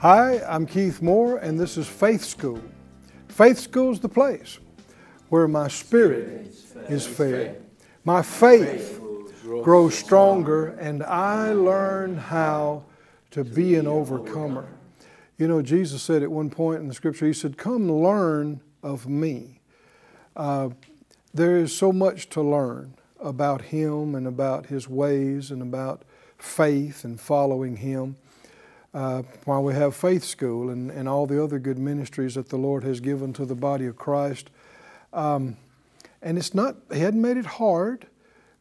Hi, I'm Keith Moore, and this is Faith School. Faith School is the place where my spirit is fed. My faith grows stronger, and I learn how to be an overcomer. You know, Jesus said at one point in the scripture, He said, Come learn of me. Uh, there is so much to learn about Him and about His ways and about faith and following Him. Uh, while we have faith school and, and all the other good ministries that the Lord has given to the body of Christ. Um, and it's not, He hadn't made it hard,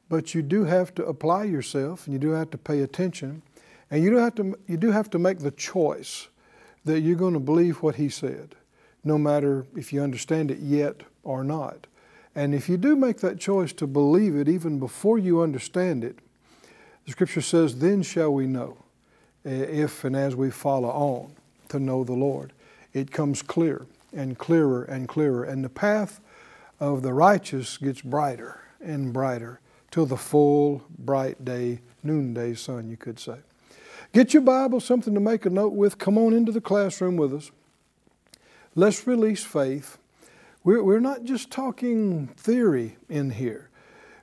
but you do have to apply yourself and you do have to pay attention. And you do have to, you do have to make the choice that you're going to believe what He said, no matter if you understand it yet or not. And if you do make that choice to believe it even before you understand it, the scripture says, then shall we know if and as we follow on to know the Lord. It comes clear and clearer and clearer, and the path of the righteous gets brighter and brighter till the full bright day, noonday sun, you could say. Get your Bible, something to make a note with. Come on into the classroom with us. Let's release faith. We're, we're not just talking theory in here,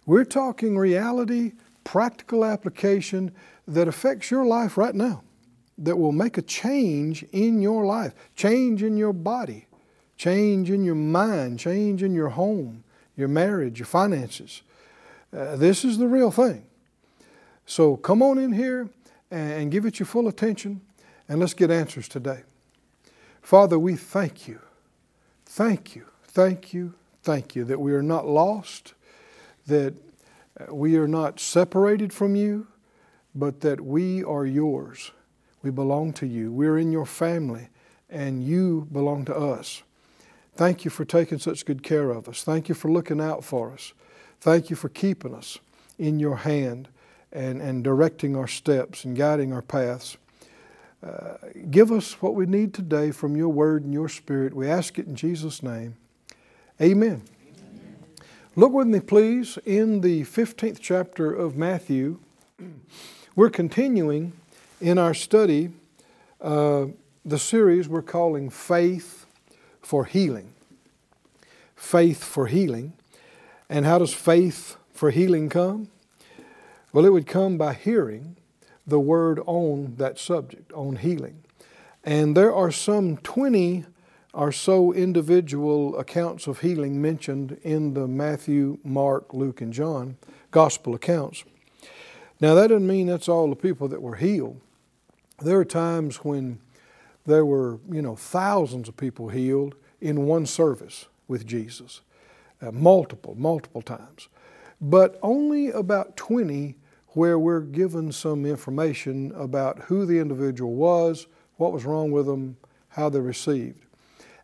we're talking reality, practical application that affects your life right now, that will make a change in your life, change in your body, change in your mind, change in your home, your marriage, your finances. Uh, this is the real thing. So come on in here and give it your full attention, and let's get answers today. Father, we thank you. Thank you, thank you, thank you that we are not lost, that we are not separated from you, but that we are yours. We belong to you. We're in your family, and you belong to us. Thank you for taking such good care of us. Thank you for looking out for us. Thank you for keeping us in your hand and, and directing our steps and guiding our paths. Uh, give us what we need today from your word and your spirit. We ask it in Jesus' name. Amen. Amen. Look with me, please, in the 15th chapter of Matthew. We're continuing in our study uh, the series we're calling Faith for Healing. Faith for Healing. And how does faith for healing come? Well, it would come by hearing the word on that subject, on healing. And there are some 20 or so individual accounts of healing mentioned in the Matthew, Mark, Luke, and John gospel accounts. Now, that doesn't mean that's all the people that were healed. There are times when there were, you know, thousands of people healed in one service with Jesus, uh, multiple, multiple times. But only about 20 where we're given some information about who the individual was, what was wrong with them, how they received.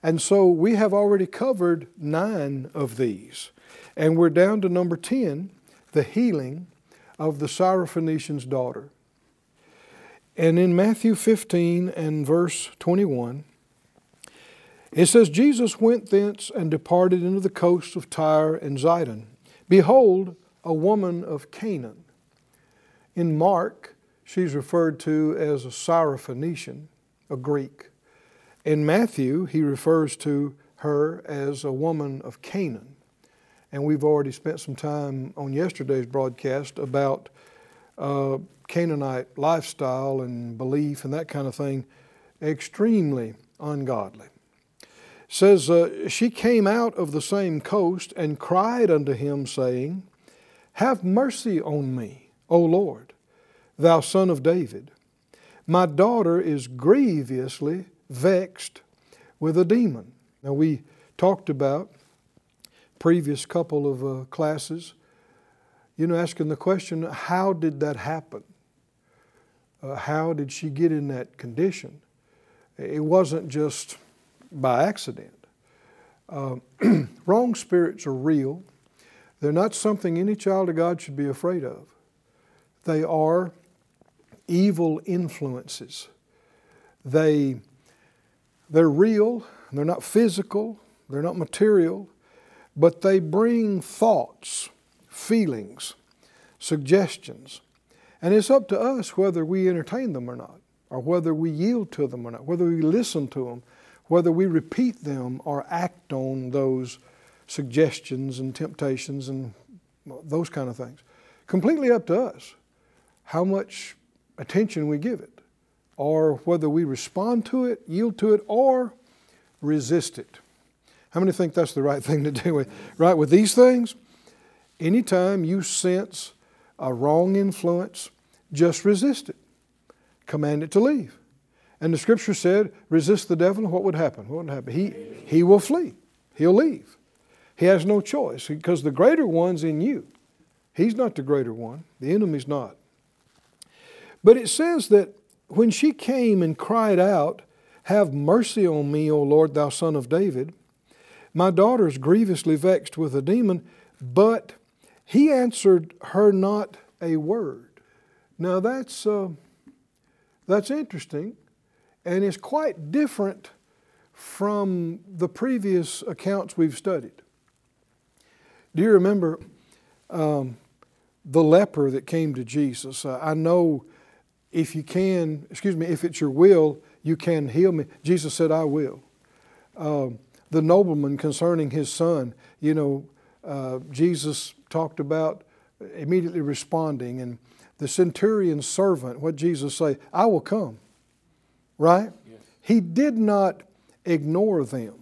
And so we have already covered nine of these. And we're down to number 10, the healing of the Syrophoenician's daughter. And in Matthew 15 and verse 21, it says, Jesus went thence and departed into the coasts of Tyre and Zidon. Behold, a woman of Canaan. In Mark, she's referred to as a Syrophoenician, a Greek. In Matthew, he refers to her as a woman of Canaan. And we've already spent some time on yesterday's broadcast about uh, Canaanite lifestyle and belief and that kind of thing, extremely ungodly. It says, uh, She came out of the same coast and cried unto him, saying, Have mercy on me, O Lord, thou son of David. My daughter is grievously vexed with a demon. Now, we talked about previous couple of uh, classes, you know, asking the question, how did that happen? Uh, how did she get in that condition? It wasn't just by accident. Uh, wrong spirits are real. They're not something any child of God should be afraid of. They are evil influences. They, they're real, they're not physical, they're not material, but they bring thoughts, feelings, suggestions. And it's up to us whether we entertain them or not, or whether we yield to them or not, whether we listen to them, whether we repeat them or act on those suggestions and temptations and those kind of things. Completely up to us how much attention we give it, or whether we respond to it, yield to it, or resist it. How many think that's the right thing to do with right with these things? Anytime you sense a wrong influence, just resist it. Command it to leave. And the scripture said, resist the devil, and what would happen? What would happen? He, he will flee. He'll leave. He has no choice because the greater one's in you. He's not the greater one. The enemy's not. But it says that when she came and cried out, Have mercy on me, O Lord, thou son of David, my daughter is grievously vexed with a demon, but he answered her not a word. Now that's, uh, that's interesting, and it's quite different from the previous accounts we've studied. Do you remember um, the leper that came to Jesus? I know if you can, excuse me, if it's your will, you can heal me. Jesus said, I will. Um, the nobleman concerning his son, you know, uh, Jesus talked about immediately responding. And the centurion's servant, what Jesus say? I will come. Right? Yes. He did not ignore them.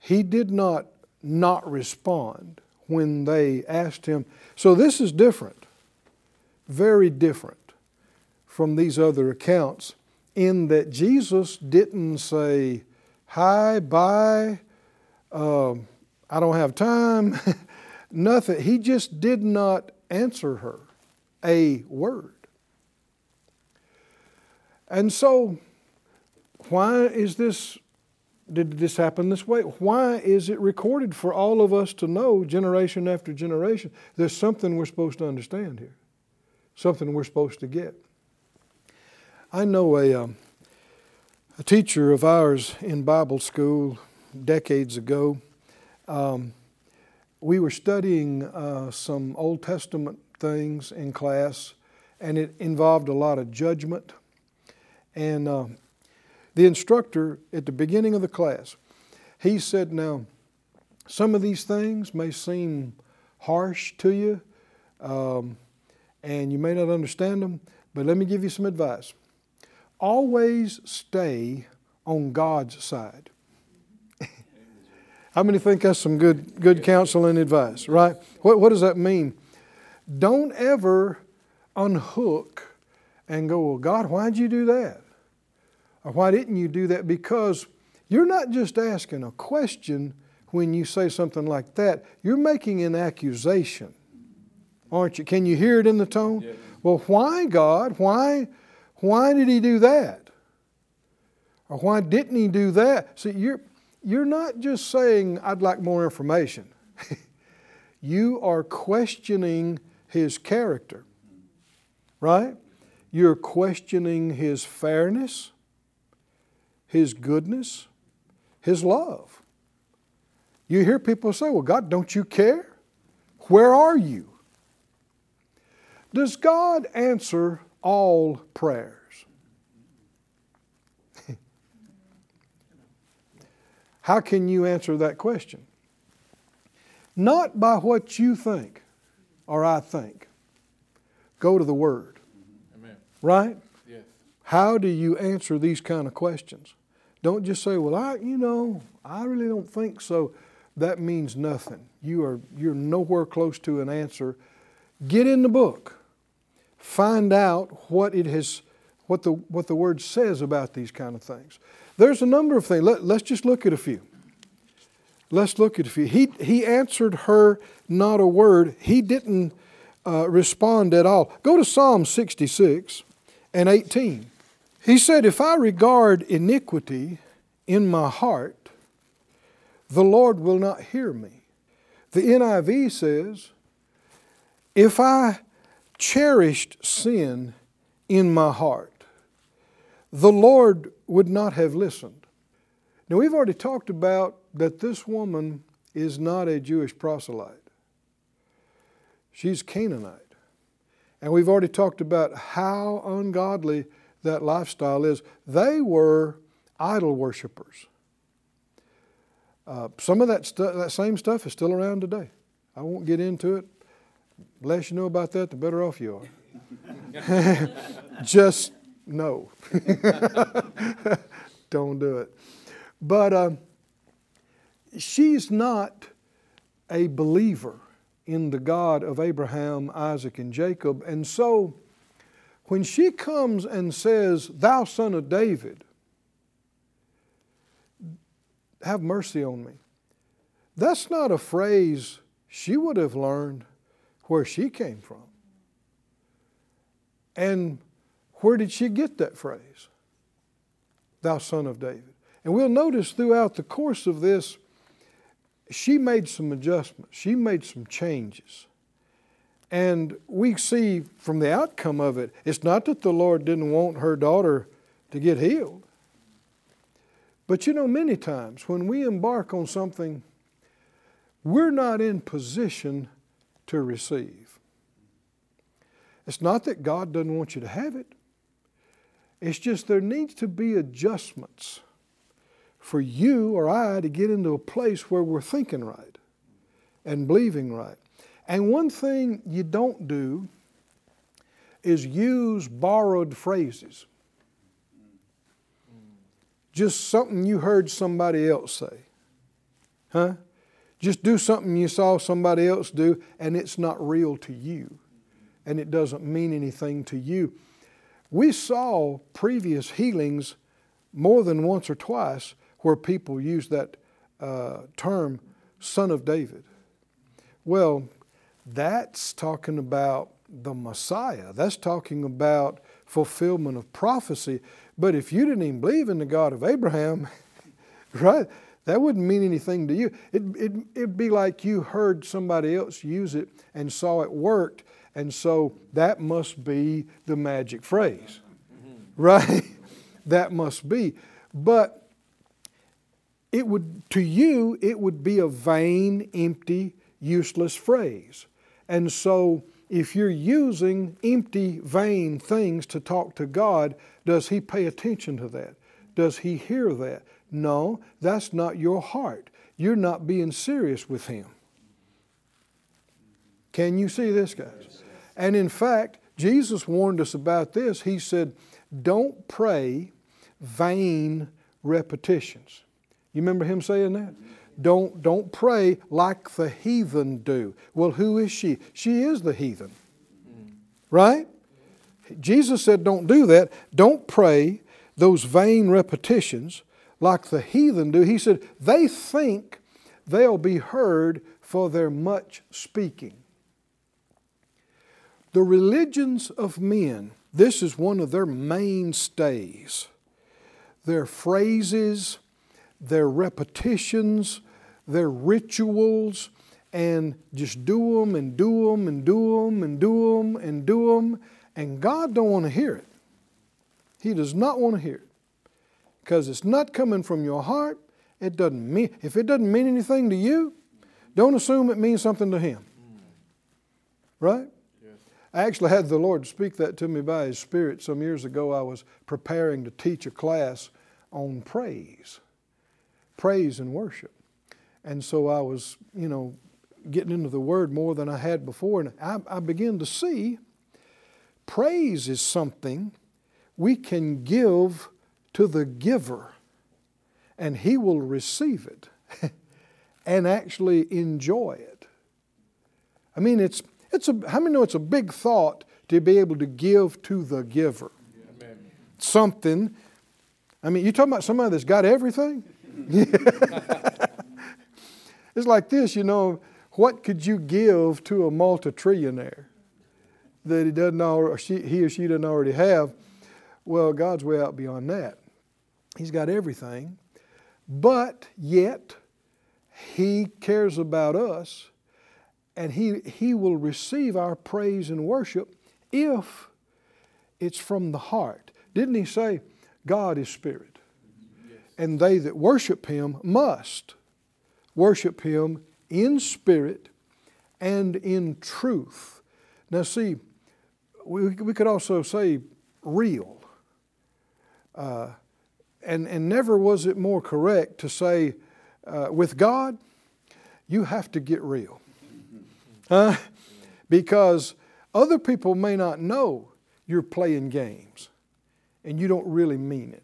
He did not not respond when they asked him. So this is different, very different from these other accounts in that Jesus didn't say, Hi, bye, uh, I don't have time, nothing. He just did not answer her a word. And so, why is this? Did this happen this way? Why is it recorded for all of us to know, generation after generation? There's something we're supposed to understand here, something we're supposed to get. I know a, um, a teacher of ours in Bible school decades ago. Um, we were studying uh, some Old Testament things in class, and it involved a lot of judgment. And uh, the instructor at the beginning of the class, he said, Now, some of these things may seem harsh to you, um, and you may not understand them, but let me give you some advice always stay on God's side. How many think that's some good, good counsel and advice, right? What, what does that mean? Don't ever unhook and go, well, God, why'd you do that? Or why didn't you do that? Because you're not just asking a question when you say something like that, you're making an accusation, aren't you? Can you hear it in the tone? Yes. Well, why, God? Why? Why did he do that? Or why didn't he do that? See, you're, you're not just saying, I'd like more information. you are questioning his character, right? You're questioning his fairness, his goodness, his love. You hear people say, Well, God, don't you care? Where are you? Does God answer all prayers. How can you answer that question? Not by what you think or I think. Go to the Word. Amen. Right? Yes. How do you answer these kind of questions? Don't just say, well, I, you know, I really don't think so. That means nothing. You are, you're nowhere close to an answer. Get in the book find out what it has, what the, what the Word says about these kind of things. There's a number of things. Let, let's just look at a few. Let's look at a few. He, he answered her not a word. He didn't uh, respond at all. Go to Psalm 66 and 18. He said, If I regard iniquity in my heart, the Lord will not hear me. The NIV says, if I cherished sin in my heart, the Lord would not have listened. Now, we've already talked about that this woman is not a Jewish proselyte, she's Canaanite. And we've already talked about how ungodly that lifestyle is. They were idol worshippers. Uh, some of that, stu- that same stuff is still around today. I won't get into it. The less you know about that, the better off you are. Just no. Don't do it. But um, she's not a believer in the God of Abraham, Isaac, and Jacob. And so when she comes and says, Thou son of David, have mercy on me. That's not a phrase she would have learned where she came from. And where did she get that phrase? Thou son of David. And we'll notice throughout the course of this, she made some adjustments, she made some changes. And we see from the outcome of it, it's not that the Lord didn't want her daughter to get healed. But you know, many times when we embark on something, we're not in position to receive. It's not that God doesn't want you to have it, it's just there needs to be adjustments for you or I to get into a place where we're thinking right and believing right. And one thing you don't do is use borrowed phrases. Just something you heard somebody else say. Huh? Just do something you saw somebody else do and it's not real to you and it doesn't mean anything to you. We saw previous healings more than once or twice where people use that uh, term, son of David. Well, that's talking about the Messiah. That's talking about fulfillment of prophecy. But if you didn't even believe in the God of Abraham, right, that wouldn't mean anything to you. It, it, it'd be like you heard somebody else use it and saw it worked, and so that must be the magic phrase, mm-hmm. right? that must be. But it would, to you, it would be a vain, empty, useless phrase. And so, if you're using empty, vain things to talk to God, does He pay attention to that? Does He hear that? No, that's not your heart. You're not being serious with Him. Can you see this, guys? And in fact, Jesus warned us about this. He said, Don't pray vain repetitions. You remember Him saying that? Don't, don't pray like the heathen do. Well, who is she? She is the heathen. Right? Jesus said, don't do that. Don't pray those vain repetitions like the heathen do. He said, they think they'll be heard for their much speaking. The religions of men, this is one of their mainstays. Their phrases, their repetitions, their rituals, and just do them and do them and do them and do them and do them. And God don't want to hear it. He does not want to hear it because it's not coming from your heart. It doesn't mean if it doesn't mean anything to you, don't assume it means something to Him. Right? I actually had the Lord speak that to me by His Spirit some years ago. I was preparing to teach a class on praise praise and worship. And so I was, you know, getting into the Word more than I had before, and I, I began to see praise is something we can give to the giver, and he will receive it and actually enjoy it. I mean, it's, it's a, how many know it's a big thought to be able to give to the giver? Amen. Something. I mean, you talking about somebody that's got everything? it's like this, you know, what could you give to a multi-trillionaire that he doesn't she, he or she doesn't already have? Well, God's way out beyond that. He's got everything. but yet He cares about us and he, he will receive our praise and worship if it's from the heart. Didn't He say, God is spirit? Yes. And they that worship Him must worship Him in spirit and in truth. Now, see, we, we could also say real. Uh, and, and never was it more correct to say, uh, with God, you have to get real. Because other people may not know you're playing games and you don't really mean it.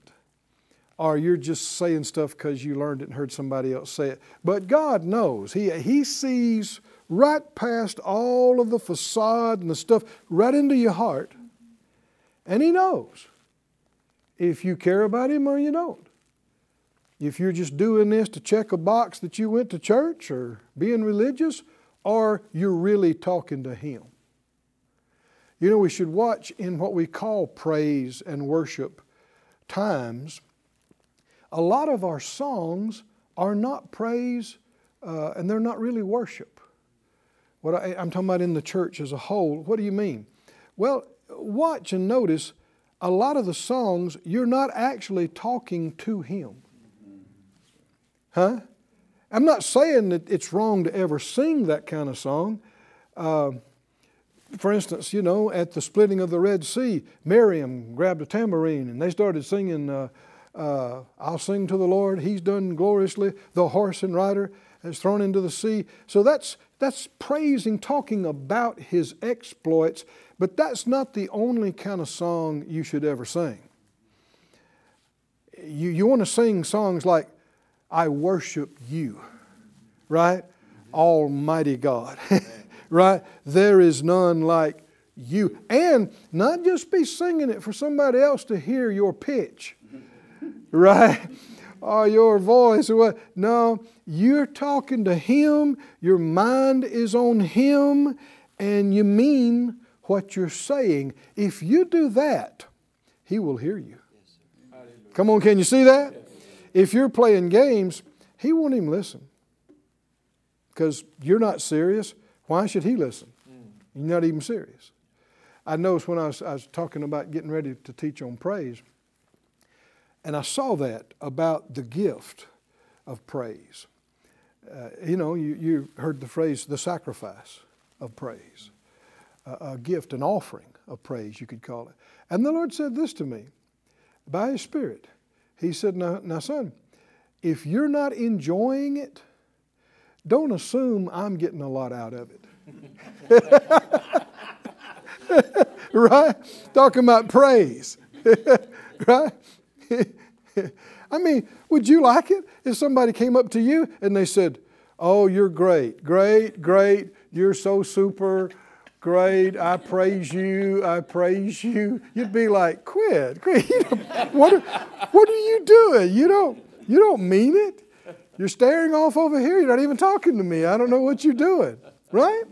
Or you're just saying stuff because you learned it and heard somebody else say it. But God knows. He, he sees right past all of the facade and the stuff, right into your heart. And He knows if you care about Him or you don't. If you're just doing this to check a box that you went to church or being religious, or you're really talking to Him. You know, we should watch in what we call praise and worship times. A lot of our songs are not praise uh, and they're not really worship. What I, I'm talking about in the church as a whole. What do you mean? Well, watch and notice a lot of the songs, you're not actually talking to Him. Huh? I'm not saying that it's wrong to ever sing that kind of song. Uh, for instance, you know, at the splitting of the Red Sea, Miriam grabbed a tambourine and they started singing, uh, uh, I'll sing to the Lord, He's done gloriously, the horse and rider is thrown into the sea. So that's, that's praising, talking about His exploits, but that's not the only kind of song you should ever sing. You, you want to sing songs like, I worship you, right? Almighty God, right? There is none like you. And not just be singing it for somebody else to hear your pitch, right? or your voice or what. No, you're talking to Him, your mind is on Him, and you mean what you're saying. If you do that, He will hear you. Come on, can you see that? If you're playing games, he won't even listen. Because you're not serious. Why should he listen? You're not even serious. I noticed when I was, I was talking about getting ready to teach on praise, and I saw that about the gift of praise. Uh, you know, you, you heard the phrase the sacrifice of praise, a gift, an offering of praise, you could call it. And the Lord said this to me by His Spirit. He said, Now, now son, if you're not enjoying it, don't assume I'm getting a lot out of it. right? Talking about praise. right? I mean, would you like it if somebody came up to you and they said, Oh, you're great, great, great, you're so super, great, I praise you, I praise you. You'd be like, quit, quit. what, are, what are you doing? You don't, you don't mean it. You're staring off over here. You're not even talking to me. I don't know what you're doing, right?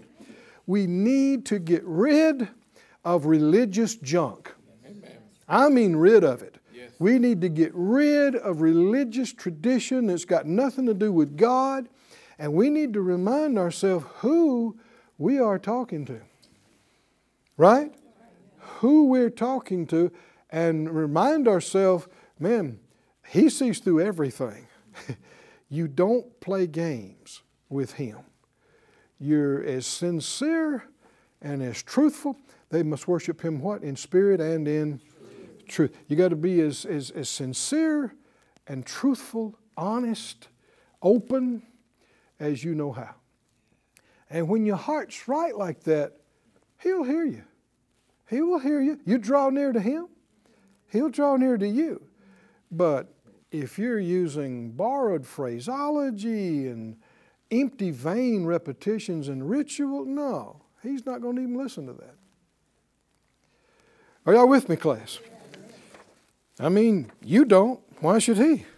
We need to get rid of religious junk. I mean, rid of it. We need to get rid of religious tradition that's got nothing to do with God, and we need to remind ourselves who we are talking to right? Who we're talking to and remind ourselves, man, He sees through everything. you don't play games with Him. You're as sincere and as truthful. They must worship Him what? In spirit and in truth. You got to be as, as, as sincere and truthful, honest, open as you know how. And when your heart's right like that, He'll hear you. He will hear you. You draw near to Him, He'll draw near to you. But if you're using borrowed phraseology and empty, vain repetitions and ritual, no, He's not going to even listen to that. Are y'all with me, class? I mean, you don't. Why should He?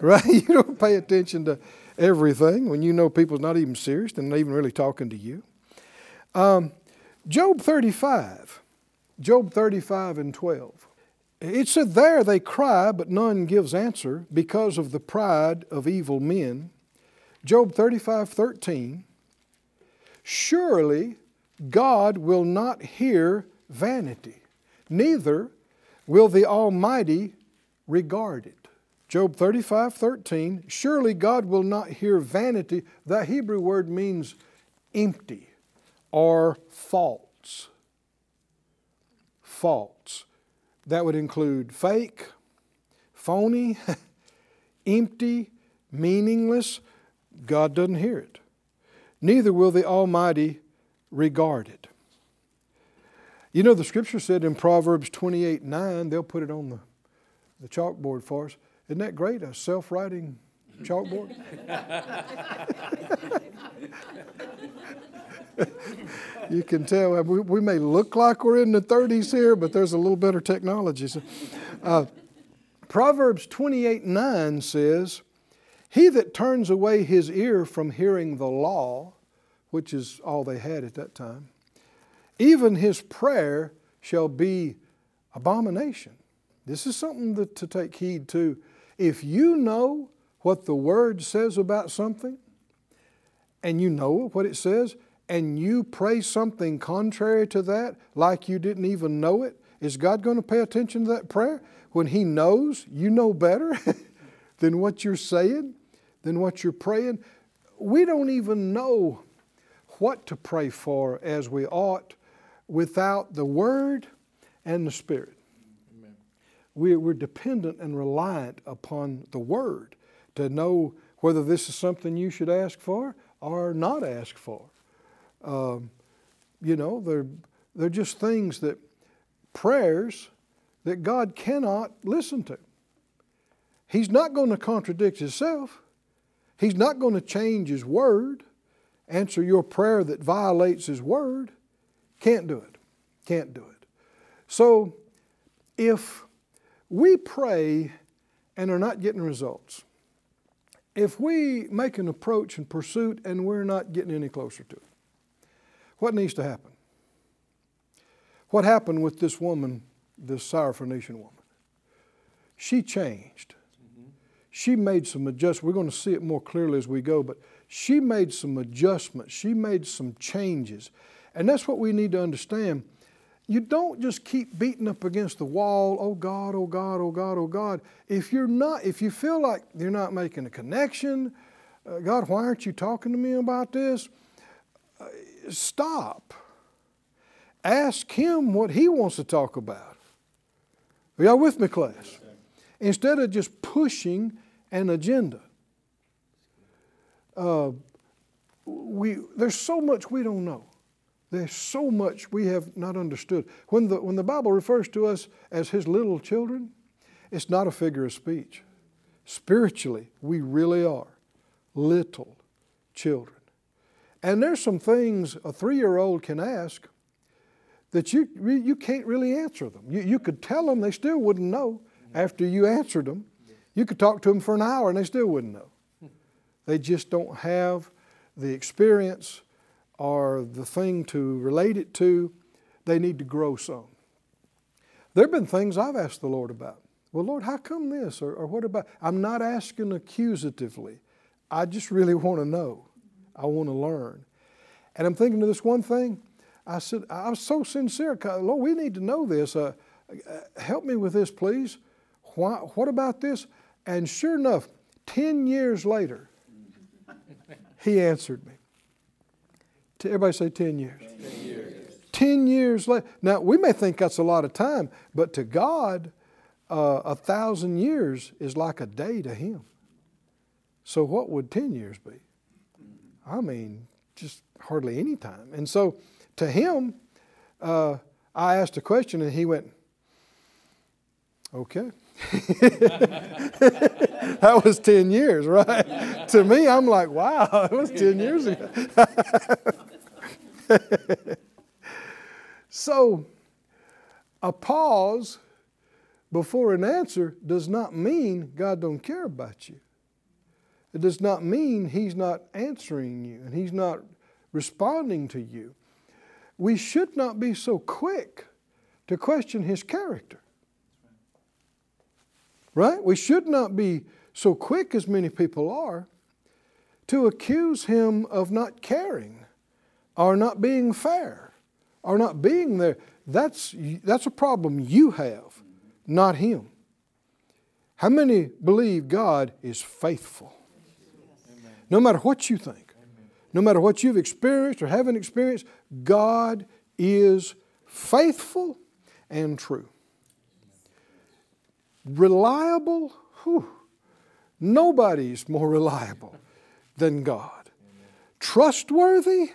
Right? You don't pay attention to everything when you know people's not even serious and not even really talking to you. Um, Job 35 Job 35 and 12. It said there they cry, but none gives answer because of the pride of evil men. Job 35 13. Surely God will not hear vanity, neither will the Almighty regard it. Job 35 13. Surely God will not hear vanity. The Hebrew word means empty or false. False. That would include fake, phony, empty, meaningless. God doesn't hear it. Neither will the Almighty regard it. You know, the scripture said in Proverbs 28 9, they'll put it on the, the chalkboard for us. Isn't that great? A self writing chalkboard? you can tell we, we, may look like we're in the 30s here, but there's a little better technology. So, uh, Proverbs 28 9 says, He that turns away his ear from hearing the law, which is all they had at that time, even his prayer shall be abomination. This is something that, to take heed to. If you know what the Word says about something, and you know what it says, and you pray something contrary to that, like you didn't even know it, is God going to pay attention to that prayer when He knows you know better than what you're saying, than what you're praying? We don't even know what to pray for as we ought without the Word and the Spirit. Amen. We, we're dependent and reliant upon the Word to know whether this is something you should ask for or not ask for. Um, you know, they're, they're just things that prayers that God cannot listen to. He's not going to contradict Himself. He's not going to change His Word, answer your prayer that violates His Word. Can't do it. Can't do it. So, if we pray and are not getting results, if we make an approach and pursuit and we're not getting any closer to it, what needs to happen? What happened with this woman, this Syrophoenician woman? She changed. She made some adjustments. We're going to see it more clearly as we go, but she made some adjustments. She made some changes. And that's what we need to understand. You don't just keep beating up against the wall, oh God, oh God, oh God, oh God. If you're not, if you feel like you're not making a connection, uh, God, why aren't you talking to me about this? Uh, stop. Ask Him what He wants to talk about. Are y'all with me, class? Instead of just pushing an agenda. Uh, we, there's so much we don't know. There's so much we have not understood. When the, when the Bible refers to us as His little children, it's not a figure of speech. Spiritually, we really are little children. And there's some things a three year old can ask that you, you can't really answer them. You, you could tell them, they still wouldn't know after you answered them. You could talk to them for an hour and they still wouldn't know. They just don't have the experience or the thing to relate it to, they need to grow some. There have been things I've asked the Lord about. Well, Lord, how come this? Or, or what about? I'm not asking accusatively. I just really want to know. I want to learn. And I'm thinking of this one thing. I said, I'm so sincere. Lord, we need to know this. Uh, uh, help me with this, please. Why, what about this? And sure enough, 10 years later, he answered me. Everybody say 10 years. 10 years. 10 years later. Now, we may think that's a lot of time, but to God, uh, a thousand years is like a day to Him. So, what would 10 years be? I mean, just hardly any time. And so, to Him, uh, I asked a question and He went, Okay. that was 10 years, right? to me, I'm like, wow, it was 10 years ago. so, a pause before an answer does not mean God don't care about you. It does not mean He's not answering you and He's not responding to you. We should not be so quick to question His character. Right? We should not be so quick as many people are to accuse him of not caring or not being fair or not being there. That's, that's a problem you have, not him. How many believe God is faithful? No matter what you think, no matter what you've experienced or haven't experienced, God is faithful and true. Reliable, whew, nobody's more reliable than God. Trustworthy,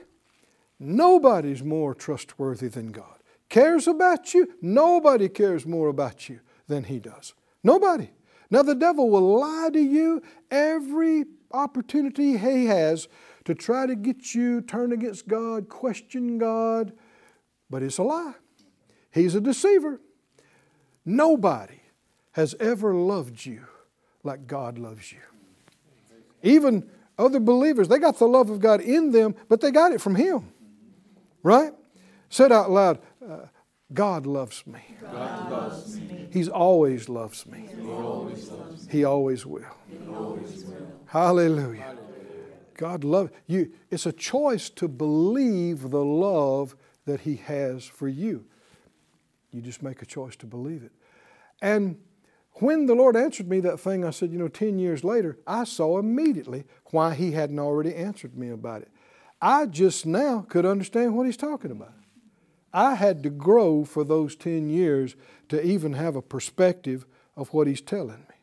nobody's more trustworthy than God. Cares about you, nobody cares more about you than He does. Nobody. Now, the devil will lie to you every opportunity he has to try to get you turn against God, question God, but it's a lie. He's a deceiver. Nobody has ever loved you like God loves you. Even other believers, they got the love of God in them, but they got it from Him. Right? Said out loud, uh, God loves me. God loves me. He's always loves me. He always, loves will. He always will. Hallelujah. God loves you. It's a choice to believe the love that He has for you. You just make a choice to believe it. And when the Lord answered me that thing, I said, you know, 10 years later, I saw immediately why He hadn't already answered me about it. I just now could understand what He's talking about. I had to grow for those 10 years to even have a perspective of what He's telling me.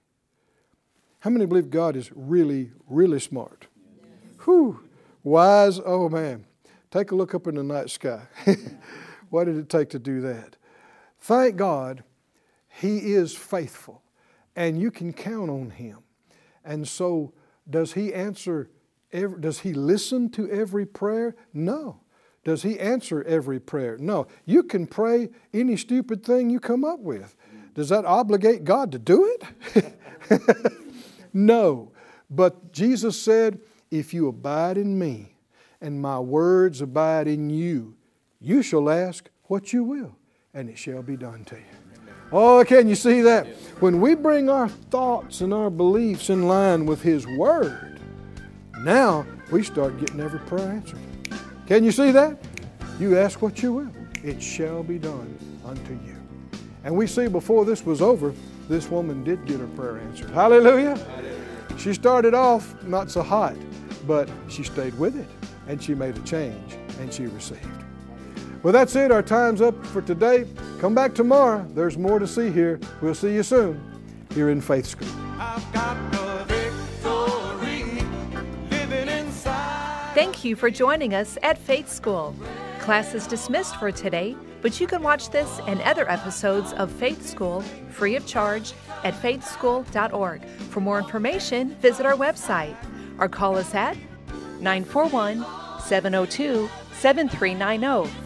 How many believe God is really, really smart? Whew, wise, oh man. Take a look up in the night sky. what did it take to do that? Thank God He is faithful and you can count on Him. And so, does He answer, every, does He listen to every prayer? No. Does He answer every prayer? No. You can pray any stupid thing you come up with. Does that obligate God to do it? no. But Jesus said, If you abide in me and my words abide in you, you shall ask what you will and it shall be done to you. Oh, can you see that? When we bring our thoughts and our beliefs in line with His Word, now we start getting every prayer answered. Can you see that? You ask what you will, it shall be done unto you. And we see before this was over, this woman did get her prayer answered. Hallelujah. She started off not so hot, but she stayed with it and she made a change and she received. Well, that's it. Our time's up for today. Come back tomorrow. There's more to see here. We'll see you soon here in Faith School. Thank you for joining us at Faith School. Class is dismissed for today, but you can watch this and other episodes of Faith School free of charge at faithschool.org. For more information, visit our website or call us at 941 702 7390